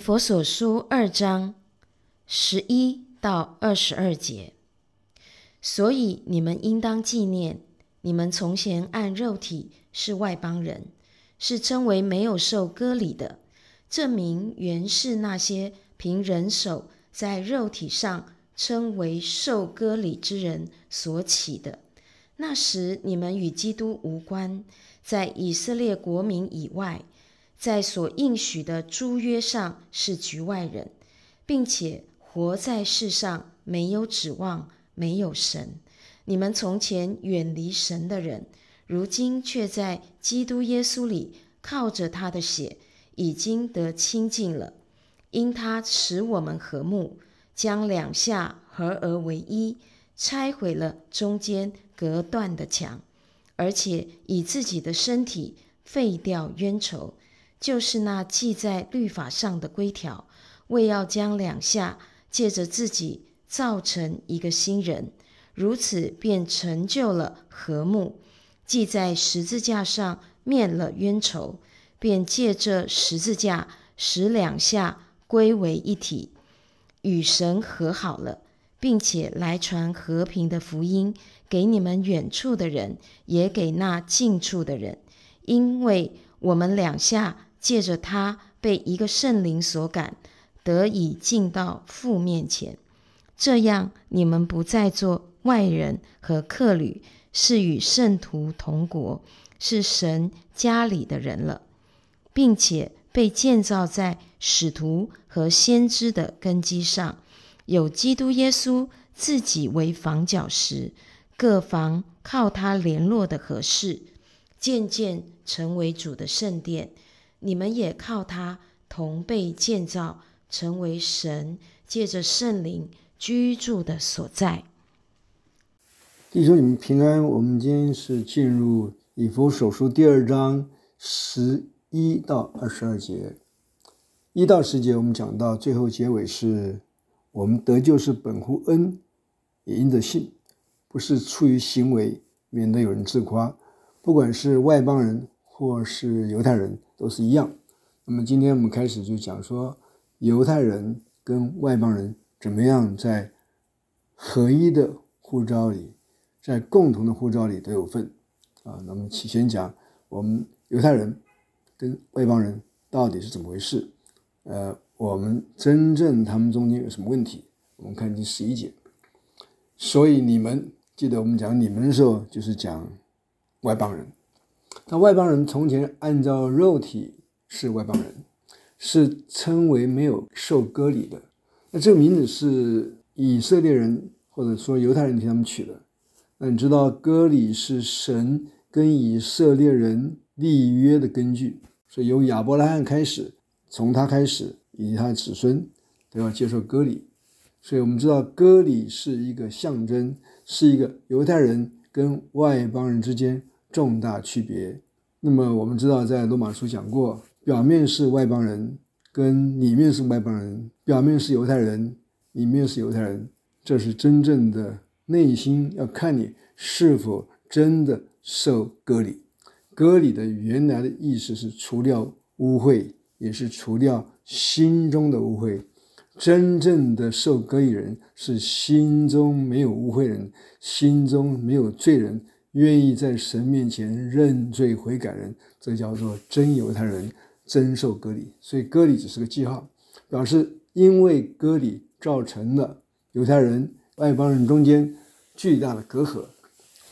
佛所书二章十一到二十二节，所以你们应当纪念，你们从前按肉体是外邦人，是称为没有受割礼的。这名原是那些凭人手在肉体上称为受割礼之人所起的。那时你们与基督无关，在以色列国民以外。在所应许的诸约上是局外人，并且活在世上没有指望，没有神。你们从前远离神的人，如今却在基督耶稣里靠着他的血，已经得清净了。因他使我们和睦，将两下合而为一，拆毁了中间隔断的墙，而且以自己的身体废掉冤仇。就是那记在律法上的规条，为要将两下借着自己造成一个新人，如此便成就了和睦。记在十字架上灭了冤仇，便借着十字架使两下归为一体，与神和好了，并且来传和平的福音给你们远处的人，也给那近处的人，因为我们两下。借着他被一个圣灵所感，得以进到父面前，这样你们不再做外人和客旅，是与圣徒同国，是神家里的人了，并且被建造在使徒和先知的根基上，有基督耶稣自己为房角石，各房靠他联络的合适，渐渐成为主的圣殿。你们也靠他同被建造，成为神借着圣灵居住的所在。弟兄，你们平安。我们今天是进入以弗所书第二章十一到二十二节，一到十节我们讲到最后结尾是：我们得救是本乎恩，也因着信，不是出于行为，免得有人自夸。不管是外邦人或是犹太人。都是一样。那么今天我们开始就讲说，犹太人跟外邦人怎么样在合一的护照里，在共同的护照里都有份啊。那么起先讲我们犹太人跟外邦人到底是怎么回事？呃，我们真正他们中间有什么问题？我们看第十一节。所以你们记得我们讲你们的时候，就是讲外邦人。那外邦人从前按照肉体是外邦人，是称为没有受割礼的。那这个名字是以色列人或者说犹太人替他们取的。那你知道割礼是神跟以色列人立约的根据，所以由亚伯拉罕开始，从他开始以及他的子孙都要接受割礼。所以我们知道割礼是一个象征，是一个犹太人跟外邦人之间。重大区别。那么我们知道，在罗马书讲过，表面是外邦人，跟里面是外邦人；表面是犹太人，里面是犹太人。这是真正的内心，要看你是否真的受割礼。割礼的原来的意思是除掉污秽，也是除掉心中的污秽。真正的受割礼人是心中没有污秽人，心中没有罪人。愿意在神面前认罪悔改人，这叫做真犹太人，真受割礼。所以割礼只是个记号，表示因为割礼造成了犹太人、外邦人中间巨大的隔阂。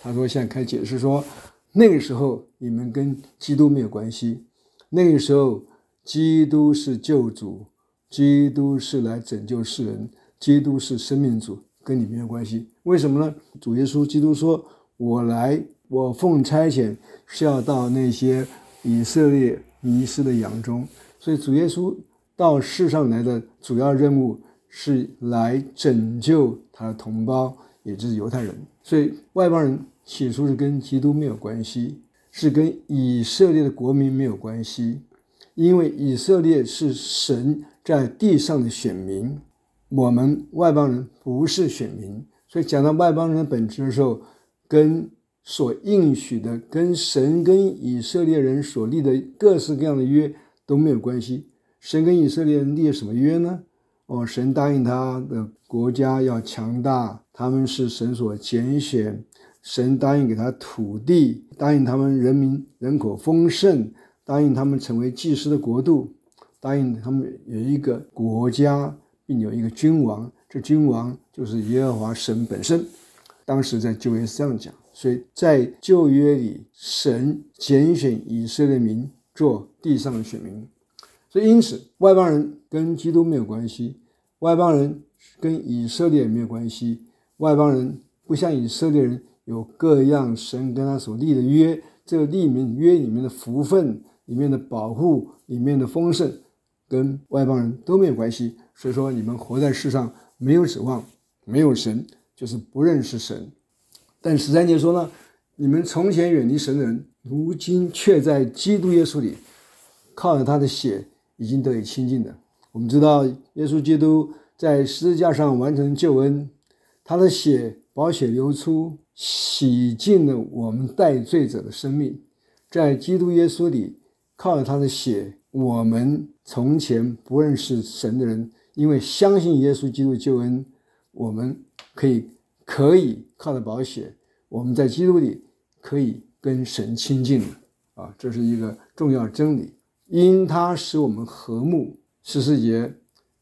他说：“现在开始解释说，那个时候你们跟基督没有关系，那个时候基督是救主，基督是来拯救世人，基督是生命主，跟你没有关系。为什么呢？主耶稣基督说。”我来，我奉差遣是要到那些以色列迷失的羊中，所以主耶稣到世上来的主要任务是来拯救他的同胞，也就是犹太人。所以外邦人起初是跟基督没有关系，是跟以色列的国民没有关系，因为以色列是神在地上的选民，我们外邦人不是选民。所以讲到外邦人的本质的时候，跟所应许的，跟神跟以色列人所立的各式各样的约都没有关系，神跟以色列人立什么约呢？哦，神答应他的国家要强大，他们是神所拣选。神答应给他土地，答应他们人民人口丰盛，答应他们成为祭司的国度，答应他们有一个国家，并有一个君王。这君王就是耶和华神本身。当时在旧约是这样讲，所以在旧约里，神拣选以色列民做地上的选民。所以因此，外邦人跟基督没有关系，外邦人跟以色列也没有关系，外邦人不像以色列人。有各样神跟他所立的约，这个立名约里面的福分、里面的保护、里面的丰盛，跟外邦人都没有关系。所以说，你们活在世上没有指望，没有神，就是不认识神。但十三节说呢，你们从前远离神的人，如今却在基督耶稣里，靠着他的血已经得以亲近的。我们知道，耶稣基督在十字架上完成救恩，他的血宝血流出。洗净了我们带罪者的生命，在基督耶稣里，靠着他的血，我们从前不认识神的人，因为相信耶稣基督救恩，我们可以可以靠着保险，我们在基督里可以跟神亲近啊，这是一个重要真理。因他使我们和睦，十四节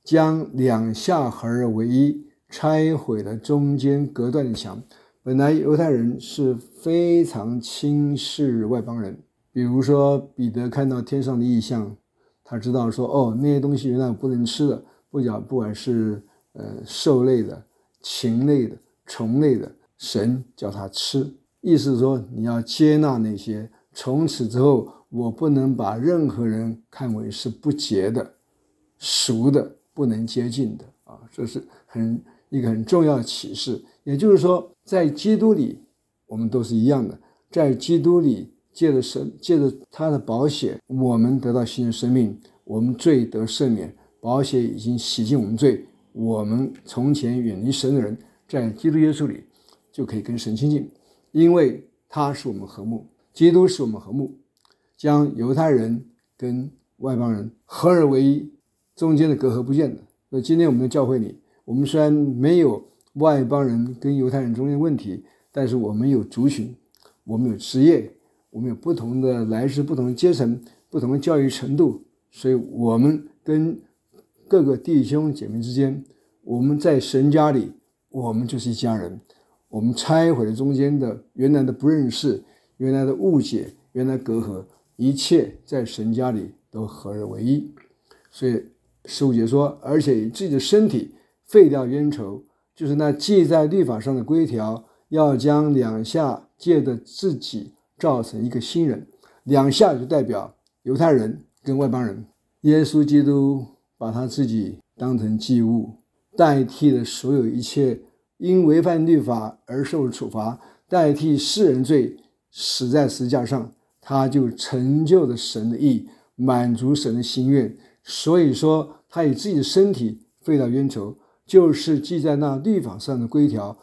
将两下合而为一，拆毁了中间隔断的墙。本来犹太人是非常轻视外邦人，比如说彼得看到天上的异象，他知道说哦，那些东西原来不能吃的，不讲不管是呃兽类的、禽类的、虫类的，神叫他吃，意思说你要接纳那些。从此之后，我不能把任何人看为是不洁的、俗的、不能接近的啊，这是很一个很重要的启示。也就是说，在基督里，我们都是一样的。在基督里，借着神，借着他的保险，我们得到新的生命，我们罪得赦免，保险已经洗净我们罪。我们从前远离神的人，在基督耶稣里就可以跟神亲近，因为他是我们和睦，基督是我们和睦，将犹太人跟外邦人合而为一，中间的隔阂不见了。那今天我们的教会里，我们虽然没有。外邦人跟犹太人中间的问题，但是我们有族群，我们有职业，我们有不同的来自不同的阶层、不同的教育程度，所以我们跟各个弟兄姐妹之间，我们在神家里，我们就是一家人。我们拆毁了中间的原来的不认识、原来的误解、原来隔阂，一切在神家里都合而为一。所以十五节说，而且以自己的身体废掉冤仇。就是那记在律法上的规条，要将两下借着自己造成一个新人。两下就代表犹太人跟外邦人。耶稣基督把他自己当成祭物，代替了所有一切因违反律法而受处罚，代替世人罪死在十字架上，他就成就了神的意，满足神的心愿。所以说，他以自己的身体废掉冤仇。就是记在那律法上的规条，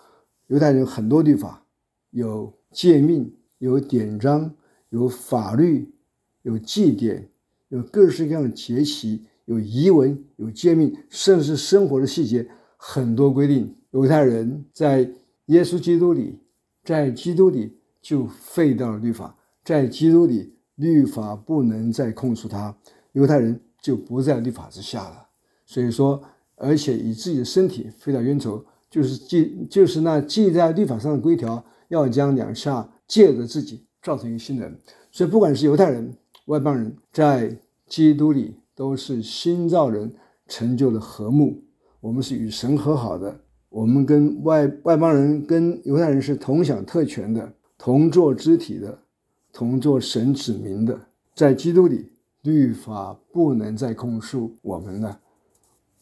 犹太人有很多律法，有诫命，有典章，有法律，有祭典，有各式各样的节期，有遗文，有诫命，甚至是生活的细节，很多规定。犹太人在耶稣基督里，在基督里就废掉了律法，在基督里律法不能再控诉他，犹太人就不在律法之下了。所以说。而且以自己的身体废掉冤仇，就是记，就是那记在律法上的规条，要将两下借着自己造成一个新人。所以，不管是犹太人、外邦人，在基督里都是新造人，成就了和睦。我们是与神和好的，我们跟外外邦人、跟犹太人是同享特权的，同作肢体的，同作神子民的。在基督里，律法不能再控诉我们了。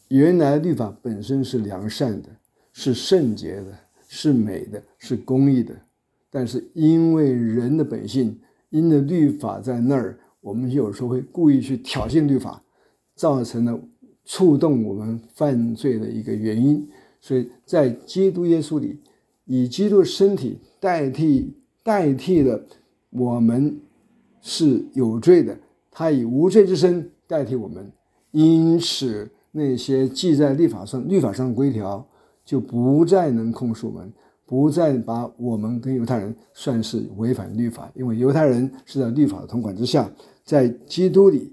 原来律法本身是良善的，是圣洁的，是美的，是公义的。但是因为人的本性，因着律法在那儿，我们有时候会故意去挑衅律法，造成了触动我们犯罪的一个原因。所以在基督耶稣里，以基督身体代替代替了我们是有罪的，他以无罪之身代替我们。因此那些记在律法上、律法上的规条就不再能控诉我们，不再把我们跟犹太人算是违反律法，因为犹太人是在律法的统管之下，在基督里，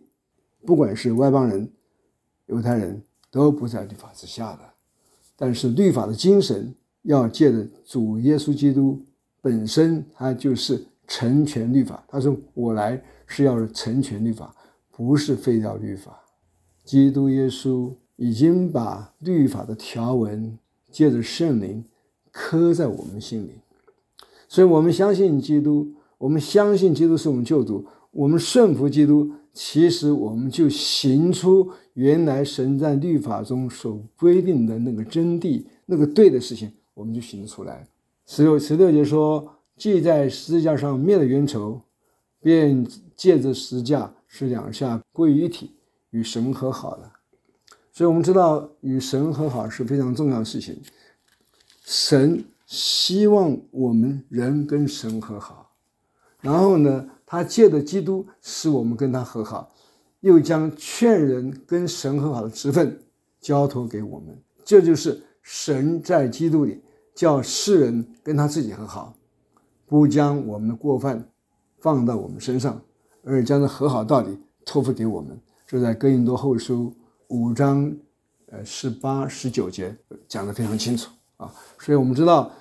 不管是外邦人、犹太人都不在律法之下的。但是律法的精神要借着主耶稣基督本身，他就是成全律法。他说：“我来是要成全律法，不是废掉律法。”基督耶稣已经把律法的条文借着圣灵刻在我们心里，所以我们相信基督，我们相信基督是我们救主，我们顺服基督，其实我们就行出。原来神在律法中所规定的那个真谛，那个对的事情，我们就行出来。十六十六节说：“既在十字架上灭了冤仇，便借着十字架使两下归于一体，与神和好了。”所以，我们知道与神和好是非常重要的事情。神希望我们人跟神和好，然后呢，他借着基督使我们跟他和好。又将劝人跟神和好的职分交托给我们，这就是神在基督里叫世人跟他自己和好，不将我们的过犯放到我们身上，而将这和好道理托付给我们。这在哥林多后书五章呃十八十九节讲得非常清楚啊，所以我们知道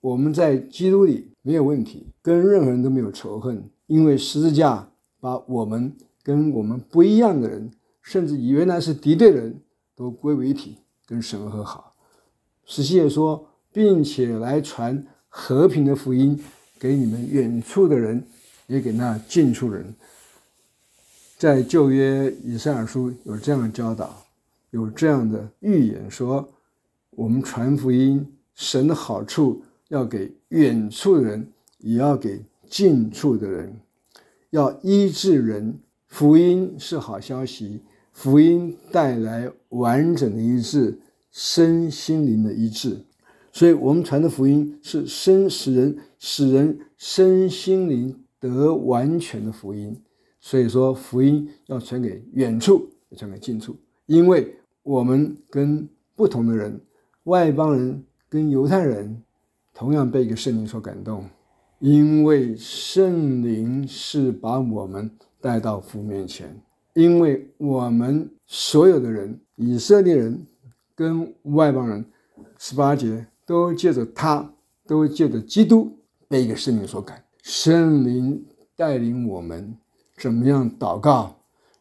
我们在基督里没有问题，跟任何人都没有仇恨，因为十字架把我们。跟我们不一样的人，甚至原来是敌对的人，都归为一体，跟神和好。十七节说，并且来传和平的福音给你们远处的人，也给那近处人。在旧约以赛尔书有这样的教导，有这样的预言说，我们传福音，神的好处要给远处的人，也要给近处的人，要医治人。福音是好消息，福音带来完整的医治，身心灵的医治。所以，我们传的福音是身使人使人身心灵得完全的福音。所以说，福音要传给远处，传给近处，因为我们跟不同的人，外邦人跟犹太人，同样被一个圣灵所感动，因为圣灵是把我们。带到父面前，因为我们所有的人，以色列人跟外邦人，十八节都借着他，都借着基督被一个圣灵所感，圣灵带领我们怎么样祷告，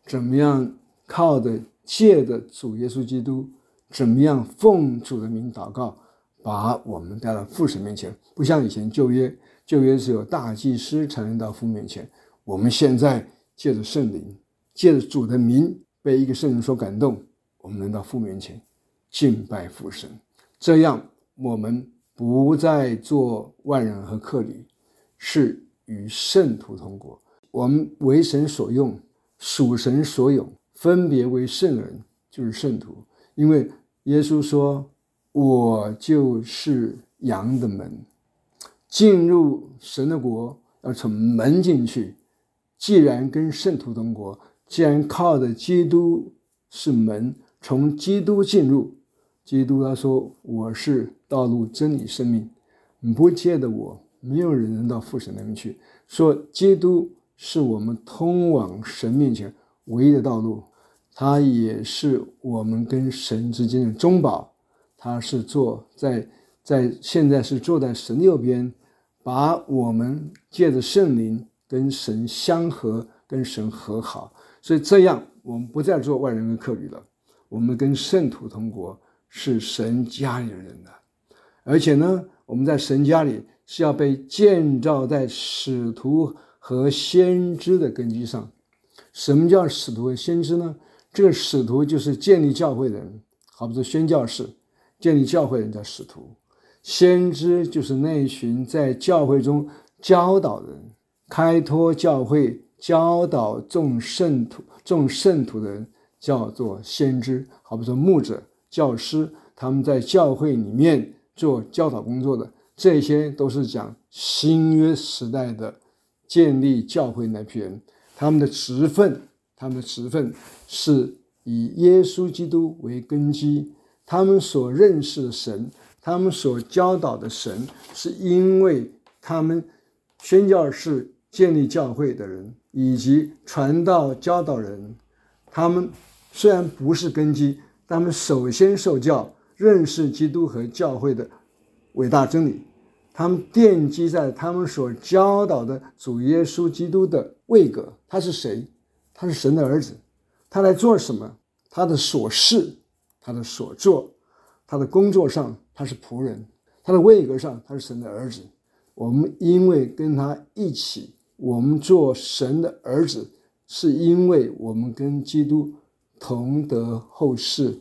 怎么样靠着借着主耶稣基督，怎么样奉主的名祷告，把我们带到父神面前，不像以前旧约，旧约只有大祭司才能到父面前，我们现在。借着圣灵，借着主的名，被一个圣人所感动，我们能到父面前敬拜父神。这样，我们不再做外人和客旅，是与圣徒同国。我们为神所用，属神所有，分别为圣人，就是圣徒。因为耶稣说：“我就是羊的门，进入神的国要从门进去。”既然跟圣徒同国，既然靠着基督是门，从基督进入，基督他说：“我是道路、真理、生命，不借着我，没有人能到父神那边去。”说基督是我们通往神面前唯一的道路，他也是我们跟神之间的中保，他是坐在在现在是坐在神右边，把我们借着圣灵。跟神相合，跟神和好，所以这样我们不再做外人的客旅了。我们跟圣徒同国，是神家里的人了。而且呢，我们在神家里是要被建造在使徒和先知的根基上。什么叫使徒和先知呢？这个使徒就是建立教会的人，好比说宣教士，建立教会的人叫使徒；先知就是那群在教会中教导人。开拓教会、教导众圣徒、众圣徒的人叫做先知，好比说牧者、教师，他们在教会里面做教导工作的，这些都是讲新约时代的建立教会那批人，他们的职分，他们的职分是以耶稣基督为根基，他们所认识的神，他们所教导的神，是因为他们宣教士建立教会的人，以及传道教导人，他们虽然不是根基，他们首先受教，认识基督和教会的伟大真理。他们奠基在他们所教导的主耶稣基督的位格。他是谁？他是神的儿子。他来做什么？他的所事，他的所做，他的工作上，他是仆人；他的位格上，他是神的儿子。我们因为跟他一起，我们做神的儿子，是因为我们跟基督同得后世，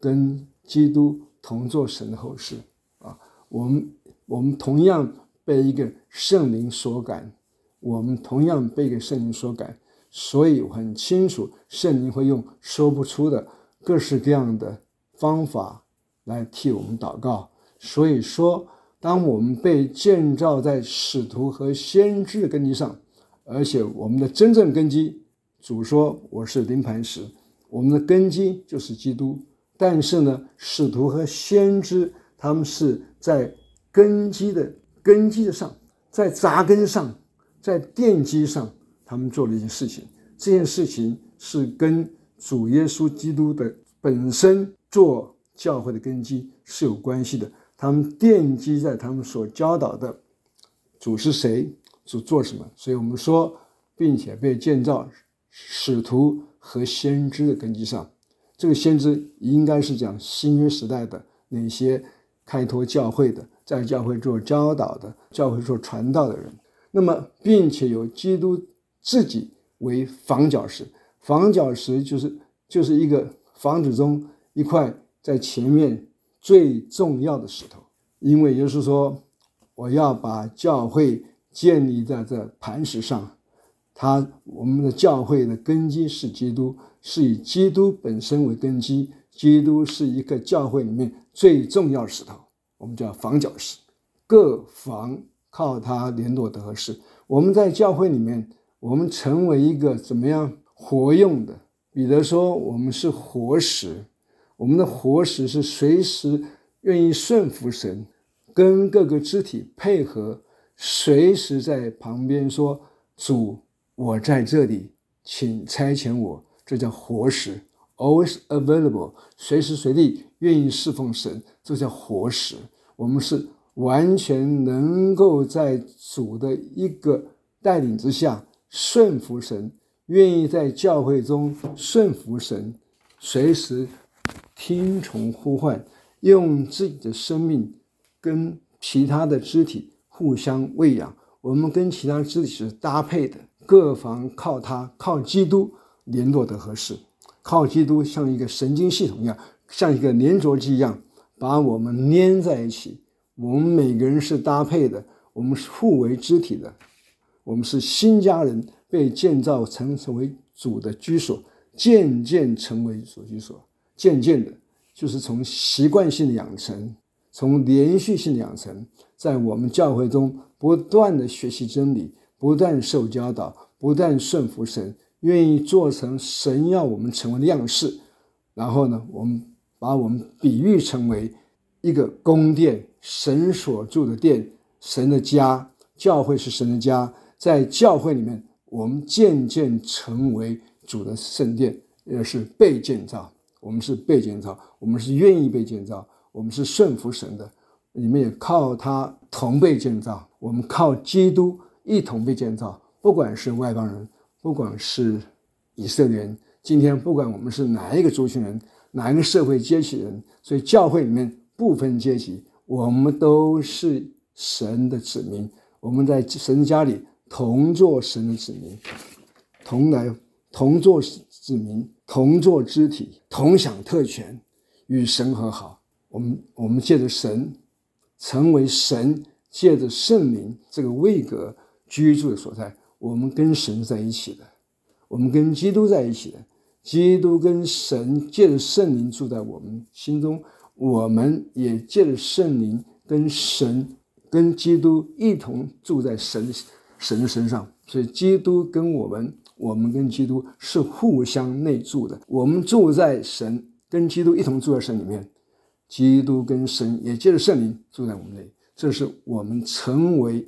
跟基督同做神的后世啊。我们。我们同样被一个圣灵所感，我们同样被一个圣灵所感，所以我很清楚，圣灵会用说不出的各式各样的方法来替我们祷告。所以说，当我们被建造在使徒和先知的根基上，而且我们的真正根基，主说我是临磐石，我们的根基就是基督。但是呢，使徒和先知他们是在。根基的根基上，在扎根上，在奠基上，他们做了一件事情。这件事情是跟主耶稣基督的本身做教会的根基是有关系的。他们奠基在他们所教导的主是谁，主做什么。所以我们说，并且被建造使徒和先知的根基上。这个先知应该是讲新约时代的那些开拓教会的。在教会做教导的、教会做传道的人，那么并且有基督自己为房角石，房角石就是就是一个房子中一块在前面最重要的石头，因为耶稣说：“我要把教会建立在这磐石上。”他我们的教会的根基是基督，是以基督本身为根基，基督是一个教会里面最重要的石头。我们叫房角石，各房靠它联络得合适。我们在教会里面，我们成为一个怎么样活用的？彼得说，我们是活石，我们的活石是随时愿意顺服神，跟各个肢体配合，随时在旁边说：“主，我在这里，请差遣我。”这叫活石，always available，随时随地愿意侍奉神，这叫活石。我们是完全能够在主的一个带领之下顺服神，愿意在教会中顺服神，随时听从呼唤，用自己的生命跟其他的肢体互相喂养。我们跟其他肢体是搭配的，各房靠他，靠基督联络得合适，靠基督像一个神经系统一样，像一个粘着剂一样。把我们粘在一起，我们每个人是搭配的，我们是互为肢体的，我们是新家人，被建造成成为主的居所，渐渐成为主居所，渐渐的，就是从习惯性的养成，从连续性的养成，在我们教会中不断的学习真理，不断受教导，不断顺服神，愿意做成神要我们成为的样式，然后呢，我们。把我们比喻成为一个宫殿，神所住的殿，神的家，教会是神的家。在教会里面，我们渐渐成为主的圣殿，也是被建造。我们是被建造，我们是愿意被建造，我们是顺服神的。你们也靠他同被建造，我们靠基督一同被建造。不管是外邦人，不管是以色列人，今天不管我们是哪一个族群人。哪一个社会阶级人？所以教会里面不分阶级，我们都是神的子民。我们在神家里同做神的子民，同来同做子民，同做肢体，同享特权，与神和好。我们我们借着神成为神借着圣灵这个位格居住的所在。我们跟神在一起的，我们跟基督在一起的。基督跟神借着圣灵住在我们心中，我们也借着圣灵跟神、跟基督一同住在神神的身上。所以，基督跟我们我们跟基督是互相内住的。我们住在神，跟基督一同住在神里面，基督跟神也借着圣灵住在我们内。这是我们成为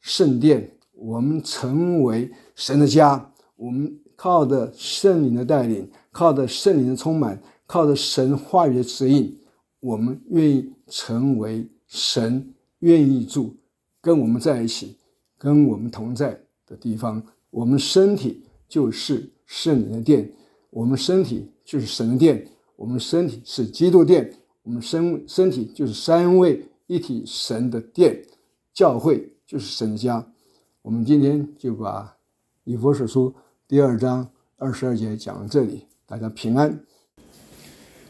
圣殿，我们成为神的家。我们靠着圣灵的带领，靠着圣灵的充满，靠着神话语的指引，我们愿意成为神愿意住，跟我们在一起，跟我们同在的地方。我们身体就是圣灵的殿，我们身体就是神的殿，我们身体是基督殿，我们身身体就是三位一体神的殿，教会就是神的家。我们今天就把以弗所书第二章二十二节讲到这里，大家平安。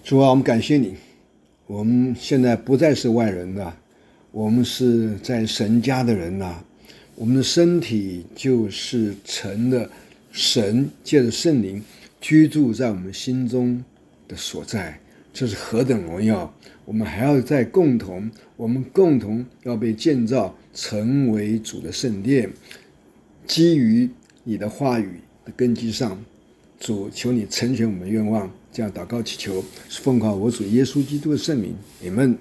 主啊，我们感谢你，我们现在不再是外人了，我们是在神家的人了。我们的身体就是成了神借着圣灵居住在我们心中的所在，这是何等荣耀！我们还要在共同，我们共同要被建造成为主的圣殿，基于你的话语的根基上，主求你成全我们的愿望，这样祷告祈求，是奉靠我主耶稣基督的圣名，你们。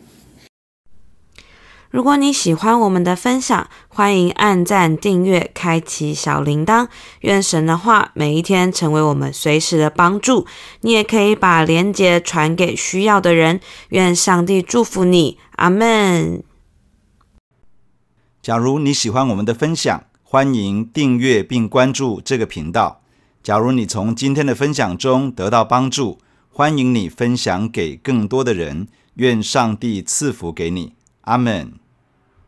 如果你喜欢我们的分享，欢迎按赞、订阅、开启小铃铛。愿神的话每一天成为我们随时的帮助。你也可以把连结传给需要的人。愿上帝祝福你，阿门。假如你喜欢我们的分享，欢迎订阅并关注这个频道。假如你从今天的分享中得到帮助，欢迎你分享给更多的人。愿上帝赐福给你。阿门。